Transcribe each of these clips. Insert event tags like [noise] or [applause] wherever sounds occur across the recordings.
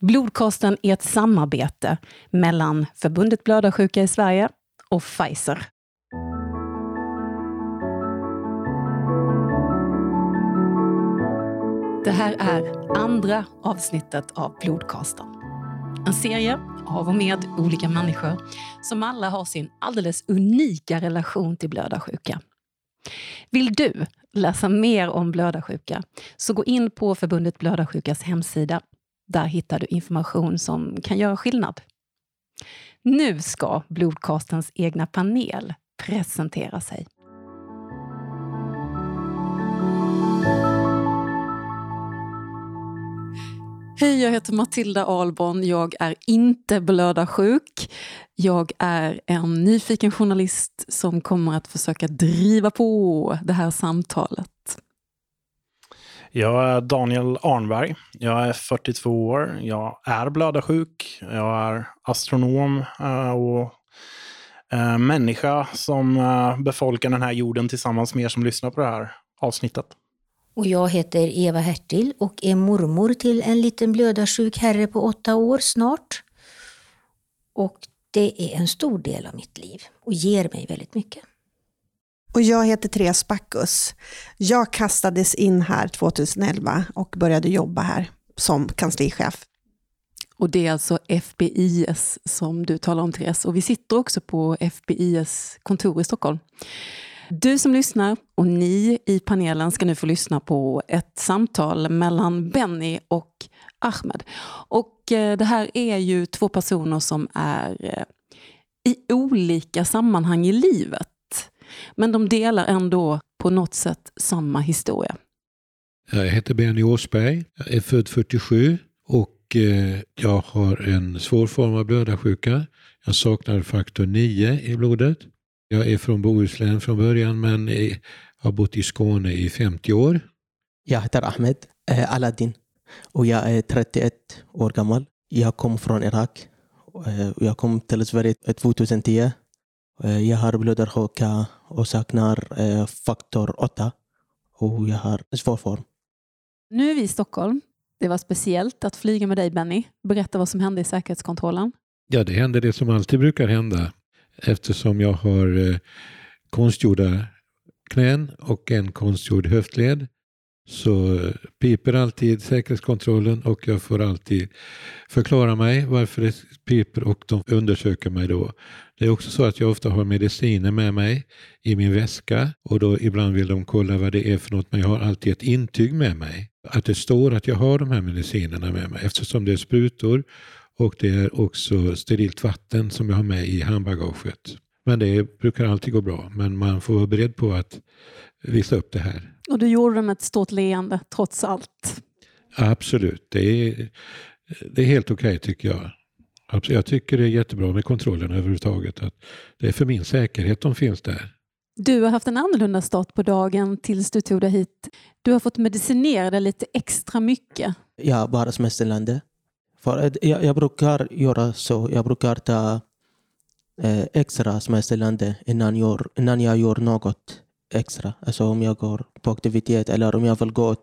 Blodkosten är ett samarbete mellan Förbundet blödarsjuka i Sverige och Pfizer. Det här är andra avsnittet av Blodkasten. En serie av och med olika människor som alla har sin alldeles unika relation till blödarsjuka. Vill du läsa mer om blödarsjuka så gå in på Förbundet blödarsjukas hemsida. Där hittar du information som kan göra skillnad. Nu ska Blodkastens egna panel presentera sig. Hej, jag heter Matilda Alborn. Jag är inte blödarsjuk. Jag är en nyfiken journalist som kommer att försöka driva på det här samtalet. Jag är Daniel Arnberg. Jag är 42 år. Jag är blödarsjuk. Jag är astronom eh, och eh, människa som eh, befolkar den här jorden tillsammans med er som lyssnar på det här avsnittet. Och jag heter Eva Hertil och är mormor till en liten blödarsjuk herre på åtta år snart. Och det är en stor del av mitt liv och ger mig väldigt mycket. Och jag heter Therese Backus. Jag kastades in här 2011 och började jobba här som kanslichef. Och det är alltså FBIS som du talar om Therese. Och vi sitter också på FBIS kontor i Stockholm. Du som lyssnar och ni i panelen ska nu få lyssna på ett samtal mellan Benny och Ahmed. Och eh, det här är ju två personer som är eh, i olika sammanhang i livet. Men de delar ändå på något sätt samma historia. Jag heter Benny Åsberg, jag är född 47 och eh, jag har en svår form av blödarsjuka. Jag saknar faktor 9 i blodet. Jag är från Bohuslän från början men har bott i Skåne i 50 år. Jag heter Ahmed eh, Aladdin och jag är 31 år gammal. Jag kom från Irak. Eh, jag kom till Sverige 2010. Eh, jag har blödarsjuka och saknar faktor 8 och jag har svår form. Nu är vi i Stockholm. Det var speciellt att flyga med dig Benny. Berätta vad som hände i säkerhetskontrollen. Ja, det hände det som alltid brukar hända eftersom jag har eh, konstgjorda knän och en konstgjord höftled så piper alltid säkerhetskontrollen och jag får alltid förklara mig varför det piper och de undersöker mig då. Det är också så att jag ofta har mediciner med mig i min väska och då ibland vill de kolla vad det är för något men jag har alltid ett intyg med mig. Att det står att jag har de här medicinerna med mig eftersom det är sprutor och det är också sterilt vatten som jag har med i handbagaget. Men det brukar alltid gå bra. Men man får vara beredd på att visa upp det här. Och du gjorde det med ett stort leende trots allt? Absolut. Det är, det är helt okej okay, tycker jag. Jag tycker det är jättebra med kontrollen överhuvudtaget. Att det är för min säkerhet de finns där. Du har haft en annorlunda start på dagen tills du tog dig hit. Du har fått medicinera dig lite extra mycket. Ja, bara. För jag, jag brukar göra så. Jag brukar ta eh, extra semesterlande innan, jag, innan jag gör något extra. Alltså om jag går på aktivitet eller om jag vill gå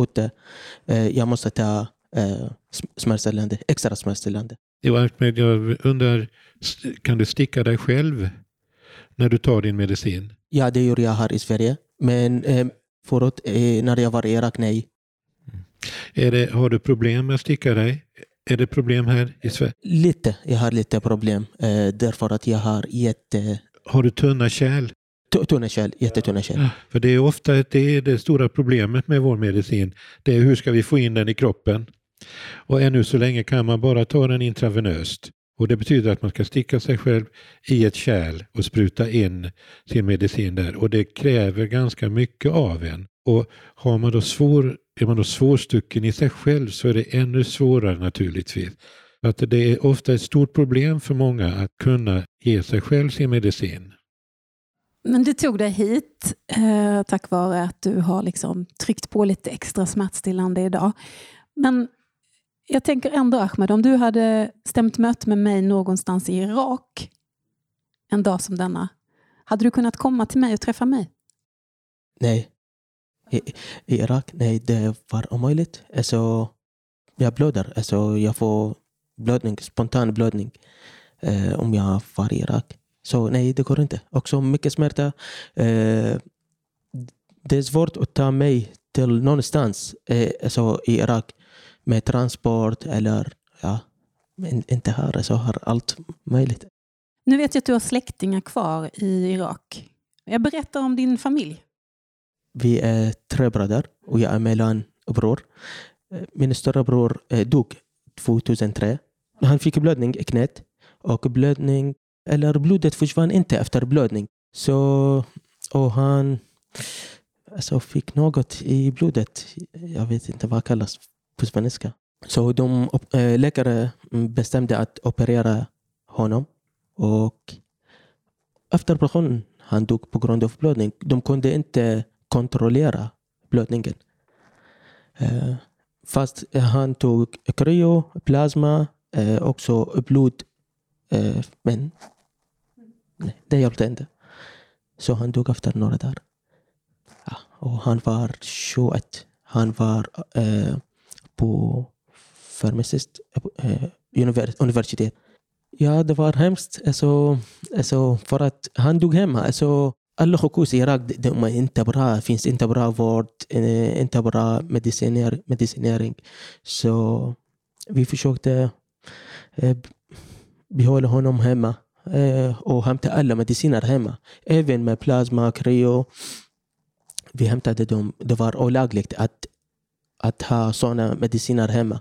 ute. Eh, jag måste ta eh, semesterlande, extra semesterlande. Jag undrar, kan du sticka dig själv när du tar din medicin? Ja, det gör jag här i Sverige. Men eh, förut eh, när jag var i Irak, nej. Mm. Är det, har du problem med att sticka dig? Är det problem här i Sverige? Lite. Jag har lite problem eh, därför att jag har jätte... Har du tunna kärl? Tunna kärl, jättetunna kärl. Ja, för det är ofta det, är det stora problemet med vår medicin. Det är hur ska vi få in den i kroppen? Och ännu så länge kan man bara ta den intravenöst. Och det betyder att man ska sticka sig själv i ett kärl och spruta in sin medicin där. Och det kräver ganska mycket av en. Och har man då svår, är man då svårstucken i sig själv så är det ännu svårare naturligtvis. Att det är ofta ett stort problem för många att kunna ge sig själv sin medicin. Men du tog dig hit eh, tack vare att du har liksom tryckt på lite extra smärtstillande idag. Men jag tänker ändå Ahmed, om du hade stämt möte med mig någonstans i Irak en dag som denna, hade du kunnat komma till mig och träffa mig? Nej. I, i Irak, nej, det var omöjligt. Alltså, jag blöder. Alltså, jag får blödning, spontan blödning eh, om jag var i Irak. Så nej, det går inte. Också mycket smärta. Eh, det är svårt att ta mig till någonstans eh, alltså i Irak med transport eller ja, men inte här. Alltså har allt möjligt. Nu vet jag att du har släktingar kvar i Irak. Jag berättar om din familj. Vi är tre bröder och jag är mellanbror. Eh, Min större bror eh, dog 2003. Han fick blödning i knät och blödning, eller blodet försvann inte efter blödning. Så, och han alltså, fick något i blodet. Jag vet inte vad det kallas på svenska. Så de, eh, läkare bestämde att operera honom. Och efter operationen han dog på grund av blödning. De kunde inte kontrollera blödningen. Eh, fast han tog kryo, plasma, eh, också blod. Eh, men nej, det hjälpte inte. Så han dog efter några dagar. Ja, och han var 21. Han var eh, på farmacist eh, eh, univers universitet. Ja, det var hemskt. Alltså, alltså, för att han dog hemma. Alltså, alla sjukhus i Irak de är inte bra. Det finns inte bra vård, eh, inte bra mediciner, medicinering. Så vi försökte eh, behålla honom hemma och hämta alla mediciner hemma. Även med plasma, kryo. Vi hämtade dem. Det var olagligt att, att ha sådana mediciner hemma.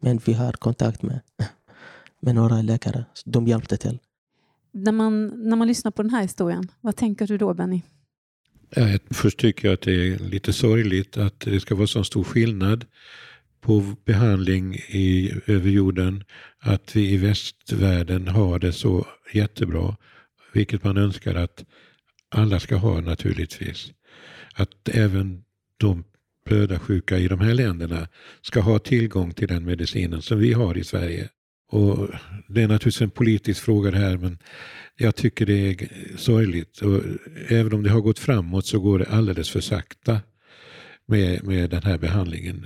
Men vi har kontakt med, [laughs] med några läkare. De hjälpte till. När man, när man lyssnar på den här historien, vad tänker du då Benny? Ja, först tycker jag att det är lite sorgligt att det ska vara så stor skillnad på behandling i, över jorden. Att vi i västvärlden har det så jättebra. Vilket man önskar att alla ska ha naturligtvis. Att även de blödarsjuka i de här länderna ska ha tillgång till den medicinen som vi har i Sverige. Och Det är naturligtvis en politisk fråga det här men jag tycker det är sorgligt. Och även om det har gått framåt så går det alldeles för sakta med, med den här behandlingen.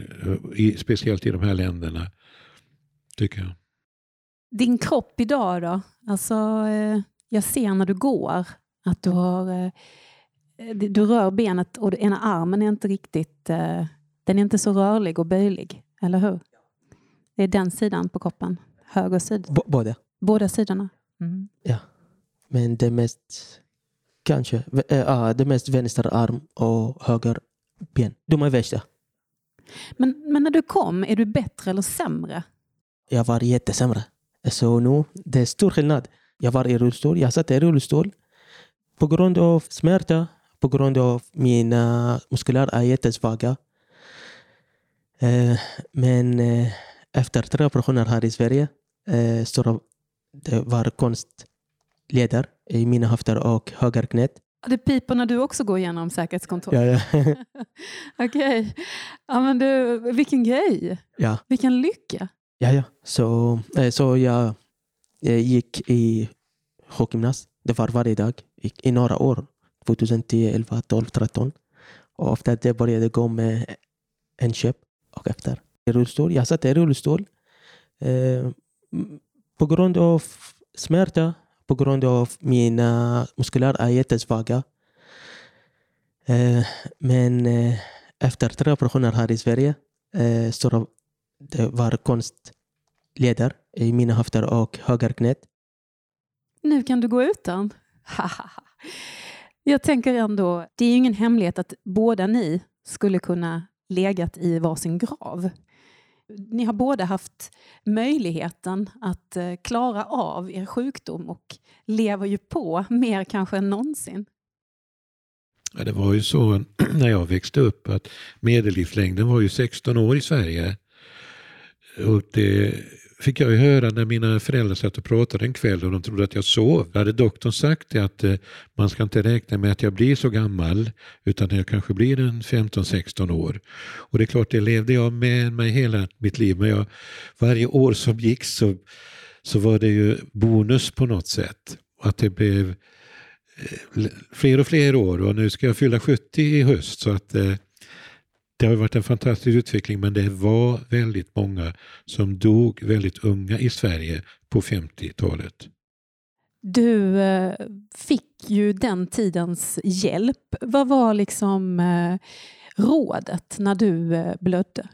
I, speciellt i de här länderna, tycker jag. Din kropp idag då? Alltså, eh, jag ser när du går att du har eh, du rör benet och ena armen är inte riktigt eh, den är inte så rörlig och böjlig, eller hur? Det är den sidan på kroppen, höger sida. B båda. Båda sidorna? Mm. Ja. Men det mest, kanske, äh, det mest vänster arm och höger ben. De är värsta. Men, men när du kom, är du bättre eller sämre? Jag var jättesämre. Så nu, det är stor skillnad. Jag var i rullstol, jag satt i rullstol. På grund av smärta, på grund av mina muskler är jättesvaga. Eh, men eh, efter tre operationer här i Sverige eh, så det var konstleder i mina höfter och högerknät. Det piper när du också går igenom säkerhetskontroll? Ja, ja. [laughs] Okej. Okay. Ja, men du, vilken grej! Ja. Vilken lycka! Ja, ja. Så, så jag, jag gick i sjukgymnast. Det var varje dag i, i några år. 2010, 11, 12, 13. Och efter det började jag gå med en köp och efter i rullstol. Jag satt i rullstol eh, på grund av smärta, på grund av mina muskler är jättesvaga. Eh, men eh, efter tre operationer här i Sverige eh, så det var konstleder i mina höfter och högerknät. Nu kan du gå utan. [laughs] Jag tänker ändå, det är ju ingen hemlighet att båda ni skulle kunna legat i varsin grav. Ni har båda haft möjligheten att eh, klara av er sjukdom och lever ju på mer kanske än någonsin. Ja, det var ju så [clears throat] när jag växte upp att medellivslängden var ju 16 år i Sverige. Och det fick jag ju höra när mina föräldrar satt och pratade en kväll och de trodde att jag sov. Då hade doktorn sagt det att eh, man ska inte räkna med att jag blir så gammal utan jag kanske blir en 15-16 år. Och det är klart, det levde jag med mig hela mitt liv. Men jag, varje år som gick så, så var det ju bonus på något sätt. Att det blev eh, fler och fler år och nu ska jag fylla 70 i höst. så att eh, det har varit en fantastisk utveckling men det var väldigt många som dog väldigt unga i Sverige på 50-talet. Du eh, fick ju den tidens hjälp. Vad var liksom eh, rådet när du eh, blödde?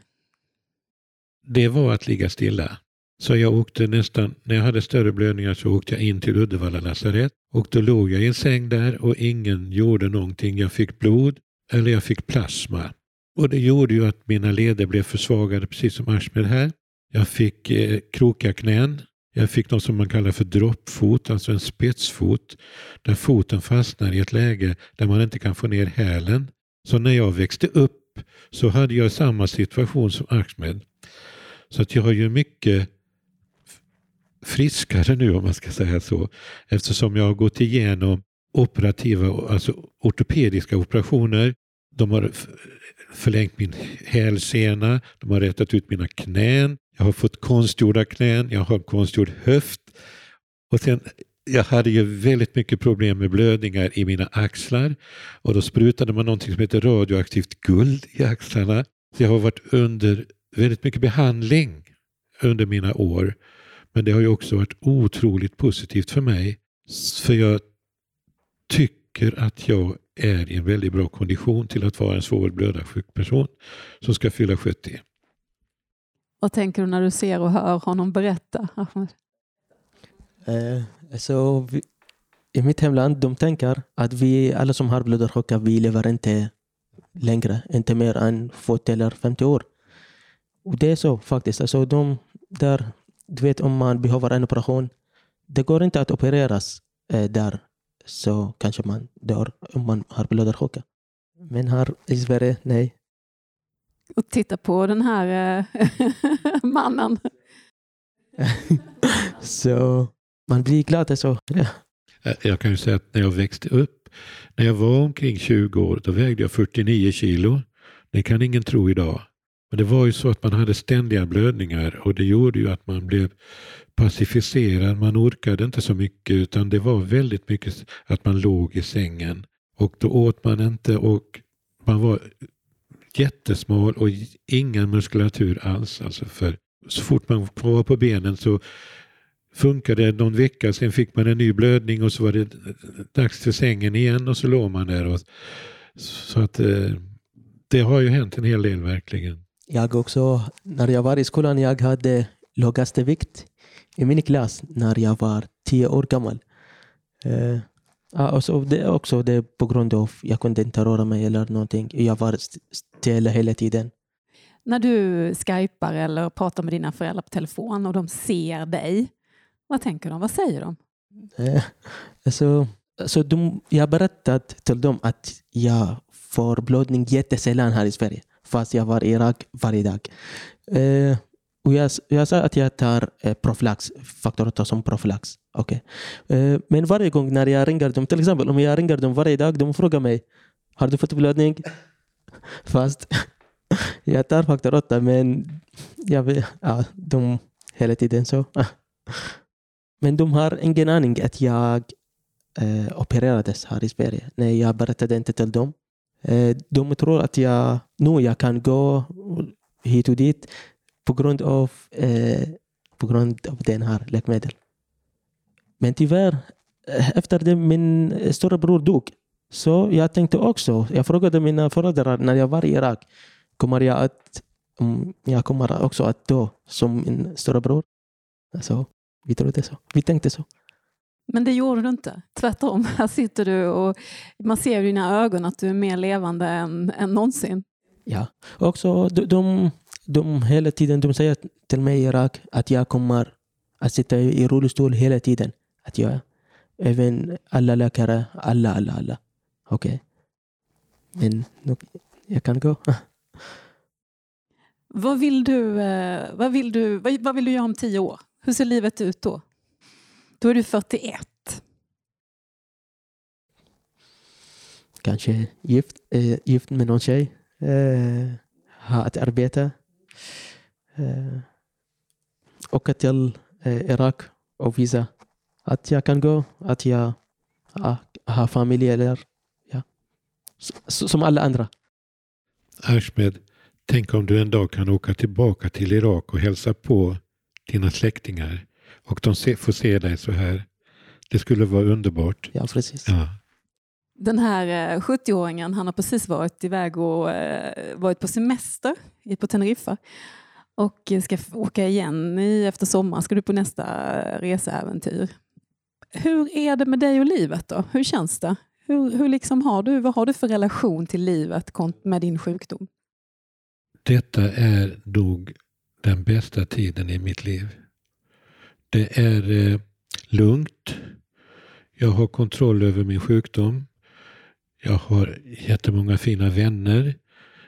Det var att ligga stilla. Så jag åkte nästan, när jag hade större blödningar så åkte jag in till Uddevalla lasarett och då låg jag i en säng där och ingen gjorde någonting. Jag fick blod eller jag fick plasma. Och det gjorde ju att mina leder blev försvagade precis som Ahmed här. Jag fick eh, krokiga knän. Jag fick något som man kallar för droppfot, alltså en spetsfot. Där foten fastnar i ett läge där man inte kan få ner hälen. Så när jag växte upp så hade jag samma situation som Ahmed. Så att jag är ju mycket friskare nu om man ska säga så. Eftersom jag har gått igenom operativa, alltså ortopediska operationer. De har förlängt min hälsena, de har rättat ut mina knän, jag har fått konstgjorda knän, jag har konstgjord höft. Och sen, jag hade ju väldigt mycket problem med blödningar i mina axlar och då sprutade man någonting som heter radioaktivt guld i axlarna. Så jag har varit under väldigt mycket behandling under mina år. Men det har ju också varit otroligt positivt för mig. För jag tycker att jag är i en väldigt bra kondition till att vara en svår blödarsjuk person som ska fylla 70. Vad tänker du när du ser och hör honom berätta? Eh, alltså, vi, I mitt hemland de tänker att vi alla som har blödarsjuka vi lever inte längre, inte mer än 40 eller 50 år. Och det är så faktiskt. Alltså, de där, du vet om man behöver en operation, det går inte att opereras eh, där så kanske man dör om man har blödarsjuka. Men här i Sverige, nej. Och titta på den här eh, [laughs] mannen. [laughs] så man blir glad. Alltså. Ja. Jag kan ju säga att när jag växte upp, när jag var omkring 20 år, då vägde jag 49 kilo. Det kan ingen tro idag. Men det var ju så att man hade ständiga blödningar och det gjorde ju att man blev pacificerad. Man orkade inte så mycket utan det var väldigt mycket att man låg i sängen. Och då åt man inte och man var jättesmal och ingen muskulatur alls. Alltså för så fort man var på benen så funkade det någon vecka, sen fick man en ny blödning och så var det dags för sängen igen och så låg man där. Och, så att eh, det har ju hänt en hel del verkligen. Jag också, när jag var i skolan, jag hade lågaste vikt i min klass när jag var tio år gammal. Eh, alltså det också det på grund av att jag kunde inte röra mig eller någonting. Jag var stel hela tiden. När du skypar eller pratar med dina föräldrar på telefon och de ser dig, vad tänker de? Vad säger de? Eh, alltså, alltså de, jag berättade till dem att jag får blödning jättesällan här i Sverige fast jag var i Irak varje dag. Eh, och jag, jag sa att jag tar eh, profylax, faktor 8 som profylax. Okay. Eh, men varje gång när jag ringer dem, till exempel om jag ringer dem varje dag, de frågar mig Har du fått blödning? [laughs] Fast [laughs] jag tar faktor 8 men jag, ja, de hela tiden så. [laughs] men de har ingen aning att jag eh, opererades här i Sverige. Nej, jag berättade inte till dem. Eh, de tror att jag nu jag kan gå hit och dit på grund av, eh, på grund av den här läkemedel. Men tyvärr, eh, efter det min storebror dog, så jag tänkte också, jag frågade mina föräldrar när jag var i Irak, kommer jag att mm, jag kommer också att dö som min storebror? Alltså, vi trodde så. Vi tänkte så. Men det gjorde du inte. Tvärtom, [laughs] här sitter du och man ser i dina ögon att du är mer levande än, än någonsin. Ja, också de, de, de hela tiden de säger till mig i Irak att jag kommer att sitta i rullstol hela tiden. Att jag, även alla läkare, alla, alla, alla. Okej. Okay. Men nu, jag kan gå. [laughs] Vad vill, du, eh, vad, vill du, vad vill du göra om tio år? Hur ser livet ut då? Då är du 41. Kanske gift, äh, gift med någon tjej. Äh, ha ett arbete. Äh, åka till äh, Irak och visa att jag kan gå. Att jag äh, har familj eller ja. som alla andra. Ahmed, Tänk om du en dag kan åka tillbaka till Irak och hälsa på dina släktingar och de se, får se dig så här. Det skulle vara underbart. Ja, precis. Ja. Den här eh, 70-åringen, han har precis varit iväg och eh, varit på semester i- på Teneriffa och ska åka igen i, efter sommaren. Ska du på nästa reseäventyr. Hur är det med dig och livet då? Hur känns det? Hur, hur liksom har du, vad har du för relation till livet med din sjukdom? Detta är nog den bästa tiden i mitt liv. Det är eh, lugnt. Jag har kontroll över min sjukdom. Jag har jättemånga fina vänner.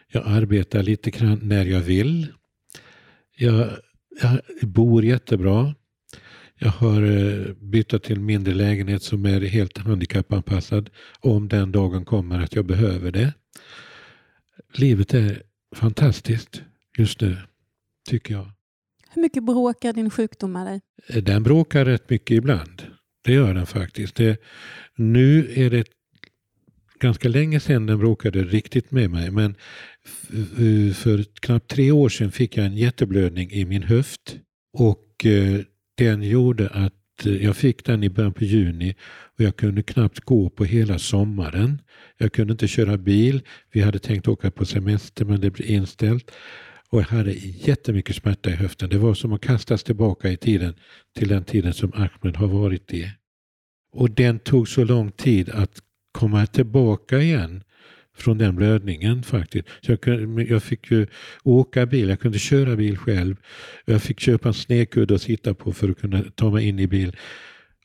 Jag arbetar lite grann när jag vill. Jag, jag bor jättebra. Jag har eh, bytt till mindre lägenhet som är helt handikappanpassad om den dagen kommer att jag behöver det. Livet är fantastiskt just nu, tycker jag. Hur mycket bråkar din sjukdom med dig? Eh, den bråkar rätt mycket ibland. Det gör den faktiskt. Det, nu är det ganska länge sedan den bråkade riktigt med mig. Men eh, för knappt tre år sedan fick jag en jätteblödning i min höft. Och eh, den gjorde att jag fick den i början på juni och jag kunde knappt gå på hela sommaren. Jag kunde inte köra bil. Vi hade tänkt åka på semester men det blev inställt. Och jag hade jättemycket smärta i höften. Det var som att kastas tillbaka i tiden till den tiden som Ahmed har varit i. Och den tog så lång tid att komma tillbaka igen från den blödningen faktiskt. Så jag, kunde, jag fick ju åka bil, jag kunde köra bil själv. Jag fick köpa en snedkudde att sitta på för att kunna ta mig in i bil.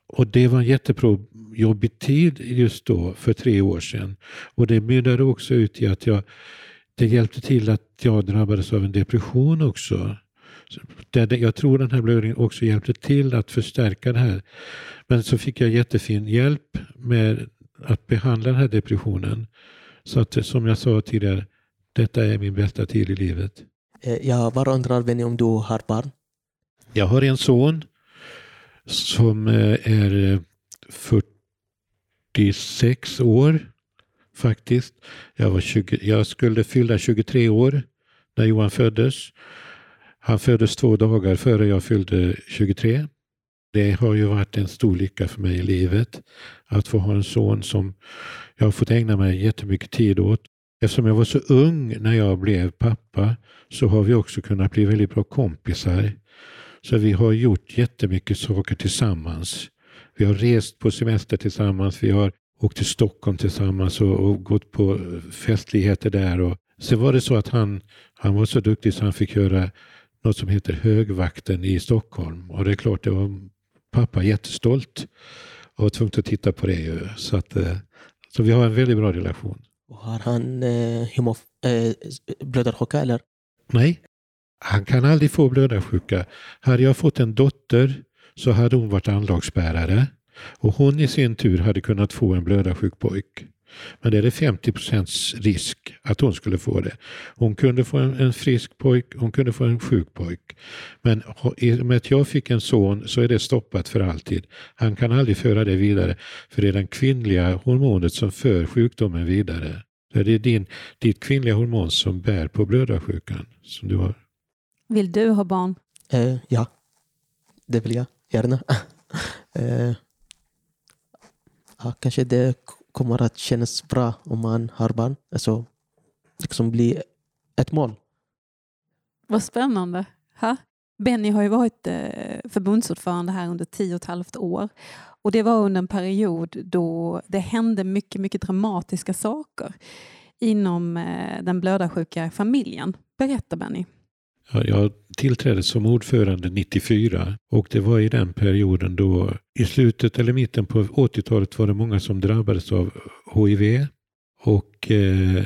Och det var en jättejobbig tid just då, för tre år sedan. Och det mynnade också ut i att jag, det hjälpte till att jag drabbades av en depression också. Jag tror den här blödningen också hjälpte till att förstärka det här. Men så fick jag jättefin hjälp med att behandla den här depressionen. Så att som jag sa tidigare, detta är min bästa tid i livet. Eh, Jag bara undrar Benny om du har barn? Jag har en son som eh, är eh, 46 år faktiskt. Jag, var 20, jag skulle fylla 23 år när Johan föddes. Han föddes två dagar före jag fyllde 23. Det har ju varit en stor lycka för mig i livet att få ha en son som jag har fått ägna mig jättemycket tid åt. Eftersom jag var så ung när jag blev pappa så har vi också kunnat bli väldigt bra kompisar. Så vi har gjort jättemycket saker tillsammans. Vi har rest på semester tillsammans, vi har åkt till Stockholm tillsammans och, och gått på festligheter där. Och sen var det så att han, han var så duktig så han fick göra något som heter högvakten i Stockholm. Och det är klart, det var pappa jättestolt och var tvungen att titta på det. Ju. Så, att, eh, så vi har en väldigt bra relation. Och Har han eh, eh, blödarsjuka eller? Nej, han kan aldrig få blödarsjuka. Hade jag fått en dotter så hade hon varit anlagsbärare och hon i sin tur hade kunnat få en blödarsjuk pojk. Men det är det 50 procents risk att hon skulle få det. Hon kunde få en, en frisk pojk, hon kunde få en sjuk pojk. Men i och med att jag fick en son så är det stoppat för alltid. Han kan aldrig föra det vidare för det är den kvinnliga hormonet som för sjukdomen vidare. Så Det är din, ditt kvinnliga hormon som bär på blödarsjukan som du har. Vill du ha barn? Eh, ja, det vill jag gärna. [laughs] eh, ja, kanske det kommer att kännas bra om man har barn. Alltså, liksom bli ett mål. Vad spännande. Ha? Benny har ju varit eh, förbundsordförande här under tio och ett halvt år. Och det var under en period då det hände mycket, mycket dramatiska saker inom eh, den blödarsjuka familjen. Berätta Benny. Ja, Jag tillträdde som ordförande 94 och det var i den perioden då i slutet eller mitten på 80-talet var det många som drabbades av HIV. Och eh,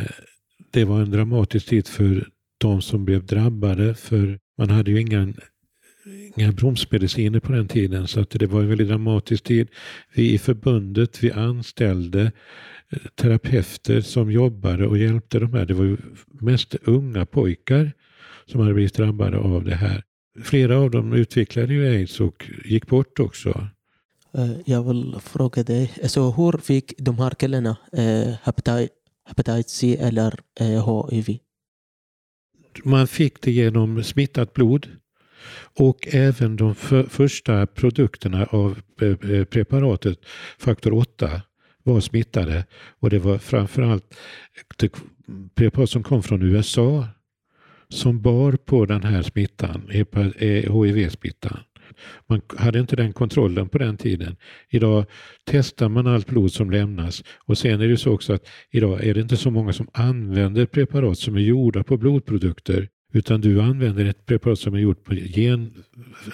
det var en dramatisk tid för de som blev drabbade för man hade ju inga, inga bromsmediciner på den tiden så att det var en väldigt dramatisk tid. Vi i förbundet, vi anställde eh, terapeuter som jobbade och hjälpte de här. Det var ju mest unga pojkar som hade blivit drabbade av det här. Flera av dem utvecklade ju aids och gick bort också. Eh, jag vill fråga dig, alltså, hur fick de här killarna eh, hepatit- hepatit C eller eh, HIV? man fick det genom smittat blod. Och även de för, första produkterna av eh, eh, preparatet, faktor 8, var smittade. Och det var framförallt preparat som kom från USA som bar på den här smittan, HIV-smittan. Man hade inte den kontrollen på den tiden. Idag testar man allt blod som lämnas och sen är det så också att idag är det inte så många som använder preparat som är gjorda på blodprodukter utan du använder ett preparat som är gjort på gen,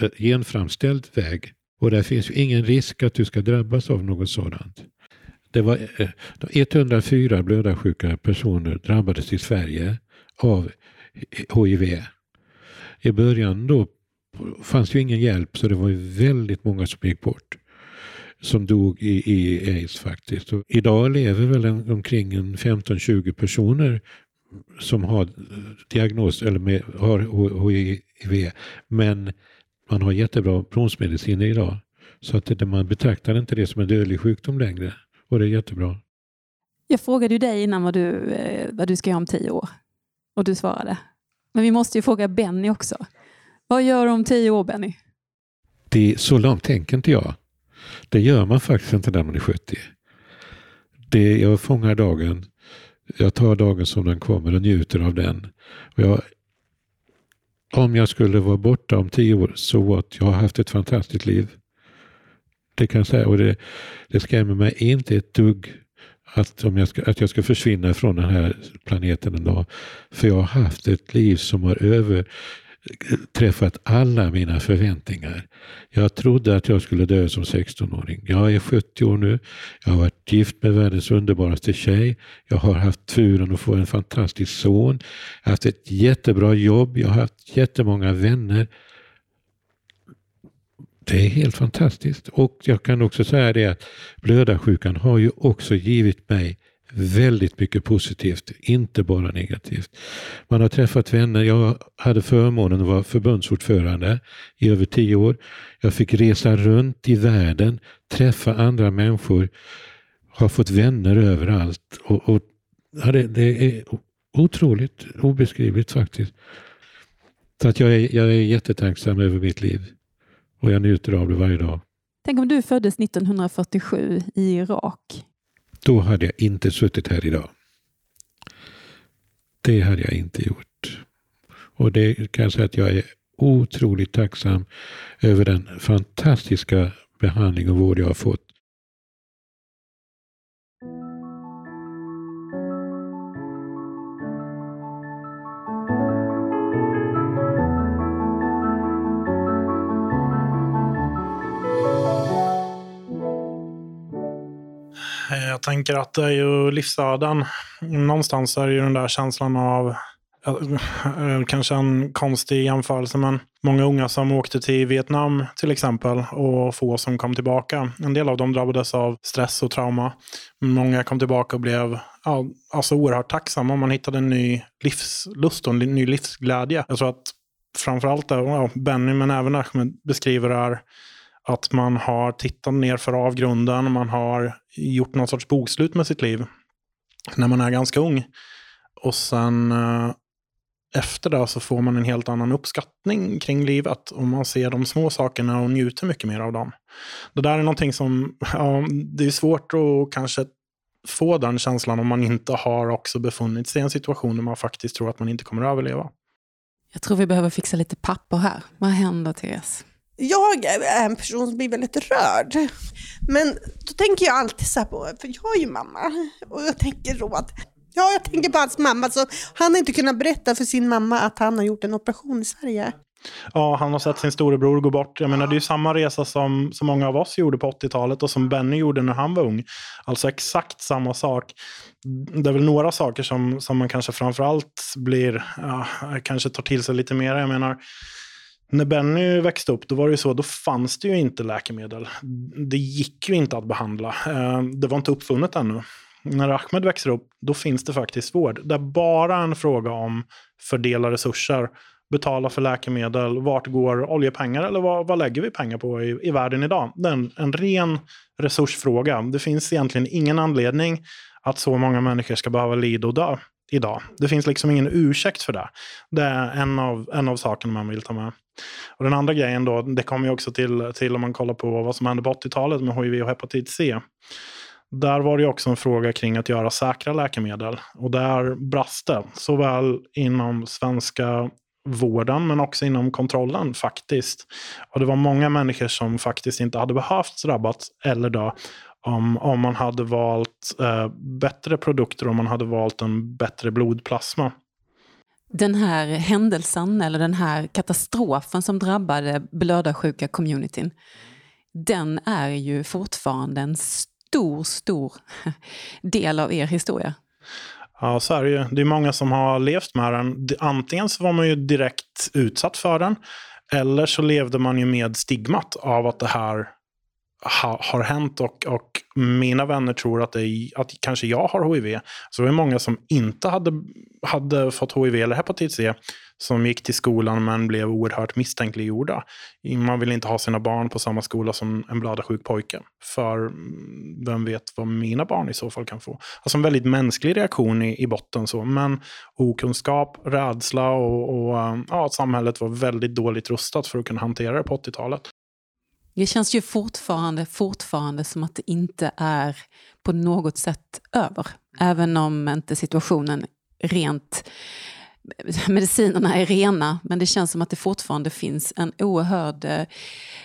eh, genframställd väg. Och där finns ju ingen risk att du ska drabbas av något sådant. Det var eh, eh, 104 blödarsjuka personer drabbades i Sverige av HIV. I början då fanns ju ingen hjälp så det var väldigt många som gick bort. Som dog i, i aids faktiskt. Och idag lever väl en, omkring 15-20 personer som har diagnos eller med, har HIV. Men man har jättebra bromsmediciner idag. Så att det, man betraktar inte det som en dödlig sjukdom längre. Och det är jättebra. Jag frågade ju dig innan vad du, eh, vad du ska göra om tio år. Och du svarade. Men vi måste ju fråga Benny också. Vad gör du om tio år Benny? Det, så långt tänker inte jag. Det gör man faktiskt inte när man är 70. Det, jag fångar dagen. Jag tar dagen som den kommer och njuter av den. Och jag, om jag skulle vara borta om tio år, så what? Jag har haft ett fantastiskt liv. Det kan jag säga. Och det, det skrämmer mig inte ett dugg att, om jag ska, att jag ska försvinna från den här planeten en dag. För jag har haft ett liv som har överträffat alla mina förväntningar. Jag trodde att jag skulle dö som 16-åring. Jag är 70 år nu. Jag har varit gift med världens underbaraste tjej. Jag har haft turen att få en fantastisk son. Jag har haft ett jättebra jobb. Jag har haft jättemånga vänner. Det är helt fantastiskt. Och jag kan också säga det att blödarsjukan har ju också givit mig väldigt mycket positivt, inte bara negativt. Man har träffat vänner. Jag hade förmånen att vara förbundsordförande i över tio år. Jag fick resa runt i världen, träffa andra människor, har fått vänner överallt. Och, och ja, det, det, är otroligt obeskrivligt faktiskt. Så att jag är, jag är jättetacksam över mitt liv och jag njuter av det varje dag. Tänk om du föddes 1947 i Irak. Då hade jag inte suttit här idag. Det hade jag inte gjort. Och det kan jag säga att jag är otroligt tacksam över den fantastiska behandling och vård jag har fått. Eh, jag tänker att det är ju livsöden. Någonstans är det ju den där känslan av, eh, eh, kanske en konstig jämförelse, men många unga som åkte till Vietnam till exempel och få som kom tillbaka. En del av dem drabbades av stress och trauma. Många kom tillbaka och blev ja, alltså oerhört tacksamma. Man hittade en ny livslust och en ny livsglädje. Jag tror att framförallt ja, Benny, men även Ahmed beskriver det här att man har tittat ner för avgrunden, man har gjort någon sorts bokslut med sitt liv när man är ganska ung. Och sen eh, efter det så får man en helt annan uppskattning kring livet och man ser de små sakerna och njuter mycket mer av dem. Det där är någonting som, ja, det är svårt att kanske få den känslan om man inte har också befunnit sig i en situation där man faktiskt tror att man inte kommer att överleva. Jag tror vi behöver fixa lite papper här. Vad händer, Therese? Jag är en person som blir väldigt rörd. Men då tänker jag alltid så här på, för jag är ju mamma, och jag tänker då att Ja, jag tänker på hans mamma. Så han har inte kunnat berätta för sin mamma att han har gjort en operation i Sverige. Ja, han har sett sin storebror gå bort. Jag menar, det är ju samma resa som, som många av oss gjorde på 80-talet och som Benny gjorde när han var ung. Alltså exakt samma sak. Det är väl några saker som, som man kanske framförallt blir, ja, kanske tar till sig lite mer. Jag menar, när Benny växte upp, då var det så, då fanns det ju inte läkemedel. Det gick ju inte att behandla. Eh, det var inte uppfunnet ännu. När Ahmed växer upp, då finns det faktiskt vård. Det är bara en fråga om fördela resurser, betala för läkemedel, vart går oljepengar eller vad, vad lägger vi pengar på i, i världen idag? Det är en, en ren resursfråga. Det finns egentligen ingen anledning att så många människor ska behöva lida och dö. idag. Det finns liksom ingen ursäkt för det. Det är en av, en av sakerna man vill ta med. Och den andra grejen då, det kommer ju också till, till om man kollar på vad som hände på 80-talet med hiv och hepatit C. Där var det också en fråga kring att göra säkra läkemedel. Och där brast det, såväl inom svenska vården men också inom kontrollen faktiskt. Och det var många människor som faktiskt inte hade behövt drabbas eller dö om, om man hade valt eh, bättre produkter, om man hade valt en bättre blodplasma. Den här händelsen, eller den här katastrofen som drabbade blödarsjuka communityn, den är ju fortfarande en stor, stor del av er historia. Ja, så är det ju. Det är många som har levt med den. Antingen så var man ju direkt utsatt för den, eller så levde man ju med stigmat av att det här ha, har hänt och, och mina vänner tror att, det är, att kanske jag har hiv. Så det var många som inte hade, hade fått hiv eller hepatit C som gick till skolan men blev oerhört misstänkliggjorda. Man vill inte ha sina barn på samma skola som en blödarsjuk pojke. För mm, vem vet vad mina barn i så fall kan få. Alltså en väldigt mänsklig reaktion i, i botten. Så. Men okunskap, rädsla och, och ja, att samhället var väldigt dåligt rustat för att kunna hantera det på 80-talet. Det känns ju fortfarande, fortfarande som att det inte är på något sätt över. Även om inte situationen rent medicinerna är rena, men det känns som att det fortfarande finns en oerhörd eh,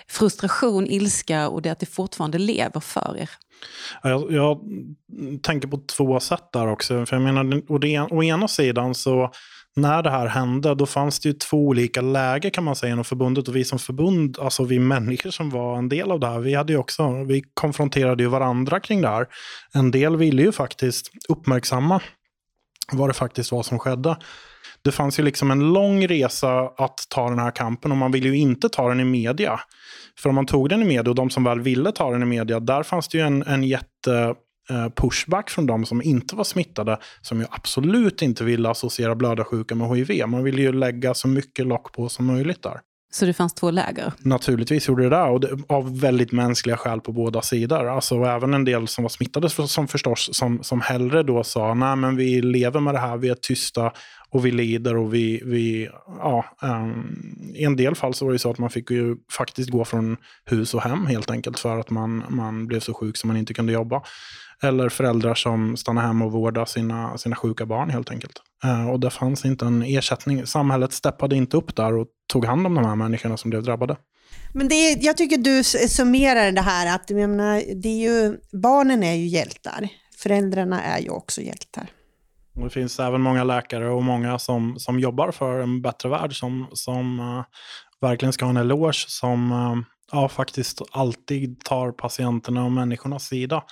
frustration, ilska och det att det fortfarande lever för er. Jag, jag tänker på två sätt där också. För jag menar, å, det, å ena sidan så när det här hände, då fanns det ju två olika läger kan man säga inom förbundet. Och vi som förbund, alltså vi människor som var en del av det här, vi, hade också, vi konfronterade ju varandra kring det här. En del ville ju faktiskt uppmärksamma vad det faktiskt var som skedde. Det fanns ju liksom en lång resa att ta den här kampen och man ville ju inte ta den i media. För om man tog den i media och de som väl ville ta den i media, där fanns det ju en, en jätte pushback från de som inte var smittade, som ju absolut inte ville associera blödarsjuka med hiv. Man ville ju lägga så mycket lock på som möjligt där. Så det fanns två läger? Naturligtvis gjorde det det, och det, av väldigt mänskliga skäl på båda sidor. Alltså, även en del som var smittade som förstås, som, som hellre då sa, nej men vi lever med det här, vi är tysta och vi lider och vi, vi ja, um, i en del fall så var det så att man fick ju faktiskt gå från hus och hem helt enkelt för att man, man blev så sjuk så man inte kunde jobba. Eller föräldrar som stannar hemma och vårdar sina, sina sjuka barn helt enkelt. Uh, och det fanns inte en ersättning. Samhället steppade inte upp där och tog hand om de här människorna som blev drabbade. Men det är, jag tycker du summerar det här att menar, det är ju, barnen är ju hjältar. Föräldrarna är ju också hjältar. Och det finns även många läkare och många som, som jobbar för en bättre värld som, som uh, verkligen ska ha en eloge, som uh, ja, faktiskt alltid tar patienterna och människornas sida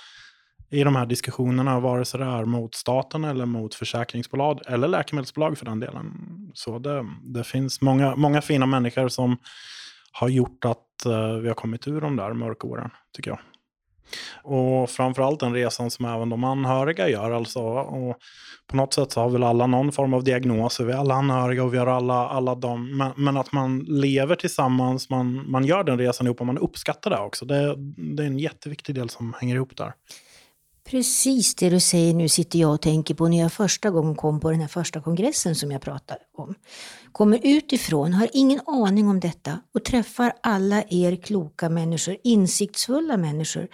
i de här diskussionerna, vare sig det är mot staten eller mot försäkringsbolag eller läkemedelsbolag för den delen. Så det, det finns många, många fina människor som har gjort att eh, vi har kommit ur de där mörka åren, tycker jag. Och framförallt den resan som även de anhöriga gör. Alltså, och på något sätt så har väl alla någon form av diagnos. Vi är alla anhöriga och vi har alla, alla dem. Men, men, att man lever tillsammans, man, man gör den resan ihop och man uppskattar det också. Det, det är en jätteviktig del som hänger ihop där. Precis det du säger nu sitter jag och tänker på när jag första gången kom på den här första kongressen som jag pratade om. Kommer utifrån, har ingen aning om detta och träffar alla er kloka människor, insiktsfulla människor,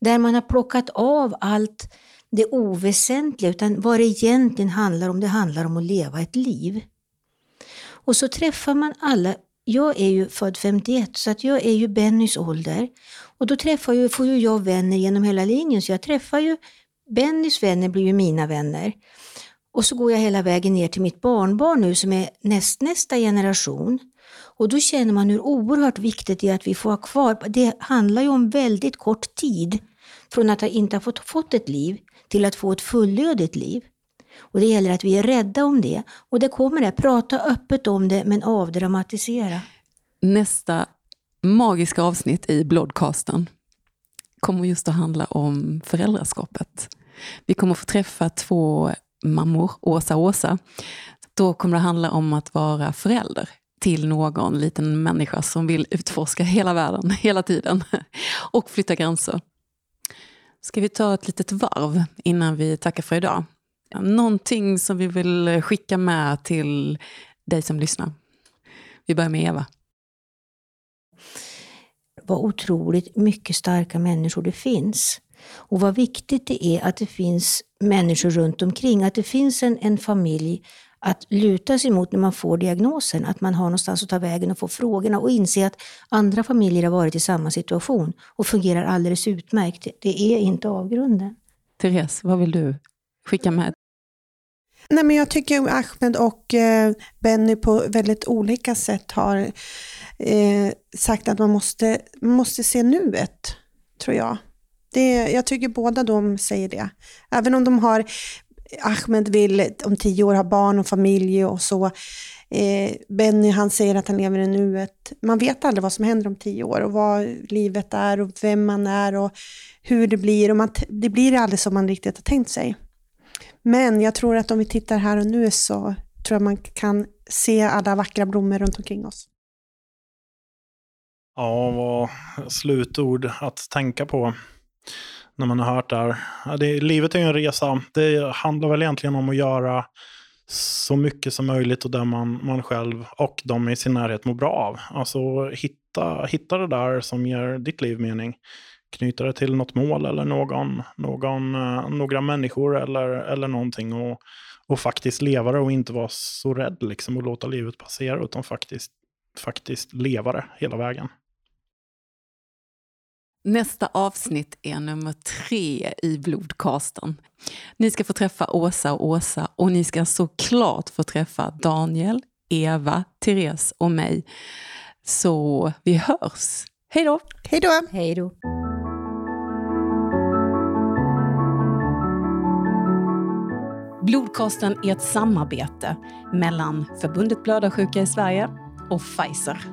där man har plockat av allt det oväsentliga, utan vad det egentligen handlar om, det handlar om att leva ett liv. Och så träffar man alla jag är ju född 51 så att jag är ju Bennys ålder. Och då träffar ju, får ju jag vänner genom hela linjen så jag träffar ju Bennys vänner blir ju mina vänner. Och så går jag hela vägen ner till mitt barnbarn nu som är nästnästa generation. Och då känner man hur oerhört viktigt det är att vi får ha kvar, det handlar ju om väldigt kort tid från att inte ha fått, fått ett liv till att få ett fullödigt liv. Och det gäller att vi är rädda om det. Och det kommer det, prata öppet om det men avdramatisera. Nästa magiska avsnitt i Blodcasten kommer just att handla om föräldraskapet. Vi kommer få träffa två mammor, Åsa och Åsa. Då kommer det handla om att vara förälder till någon liten människa som vill utforska hela världen [laughs] hela tiden och flytta gränser. Ska vi ta ett litet varv innan vi tackar för idag? Någonting som vi vill skicka med till dig som lyssnar. Vi börjar med Eva. Vad otroligt mycket starka människor det finns. Och vad viktigt det är att det finns människor runt omkring, att det finns en, en familj att luta sig mot när man får diagnosen, att man har någonstans att ta vägen och få frågorna och inse att andra familjer har varit i samma situation och fungerar alldeles utmärkt. Det är inte avgrunden. Therese, vad vill du skicka med? Nej, men jag tycker Ahmed och eh, Benny på väldigt olika sätt har eh, sagt att man måste, man måste se nuet, tror jag. Det, jag tycker båda de säger det. Även om de har, Ahmed vill om tio år ha barn och familj och så. Eh, Benny han säger att han lever i nuet. Man vet aldrig vad som händer om tio år och vad livet är och vem man är och hur det blir. Och man, det blir aldrig som man riktigt har tänkt sig. Men jag tror att om vi tittar här och nu så tror jag man kan se alla vackra blommor runt omkring oss. Ja, vad slutord att tänka på när man har hört det här. Ja, det, livet är ju en resa. Det handlar väl egentligen om att göra så mycket som möjligt och där man, man själv och de i sin närhet mår bra av. Alltså hitta, hitta det där som ger ditt liv mening. Knyta det till något mål eller någon, någon, uh, några människor eller, eller någonting. Och, och faktiskt leva det och inte vara så rädd liksom och låta livet passera utan faktiskt, faktiskt leva det hela vägen. Nästa avsnitt är nummer tre i Blodkasten. Ni ska få träffa Åsa och Åsa och ni ska såklart få träffa Daniel, Eva, Therese och mig. Så vi hörs. Hej då! Hej då! Hej då! Blodkosten är ett samarbete mellan Förbundet Blödarsjuka i Sverige och Pfizer.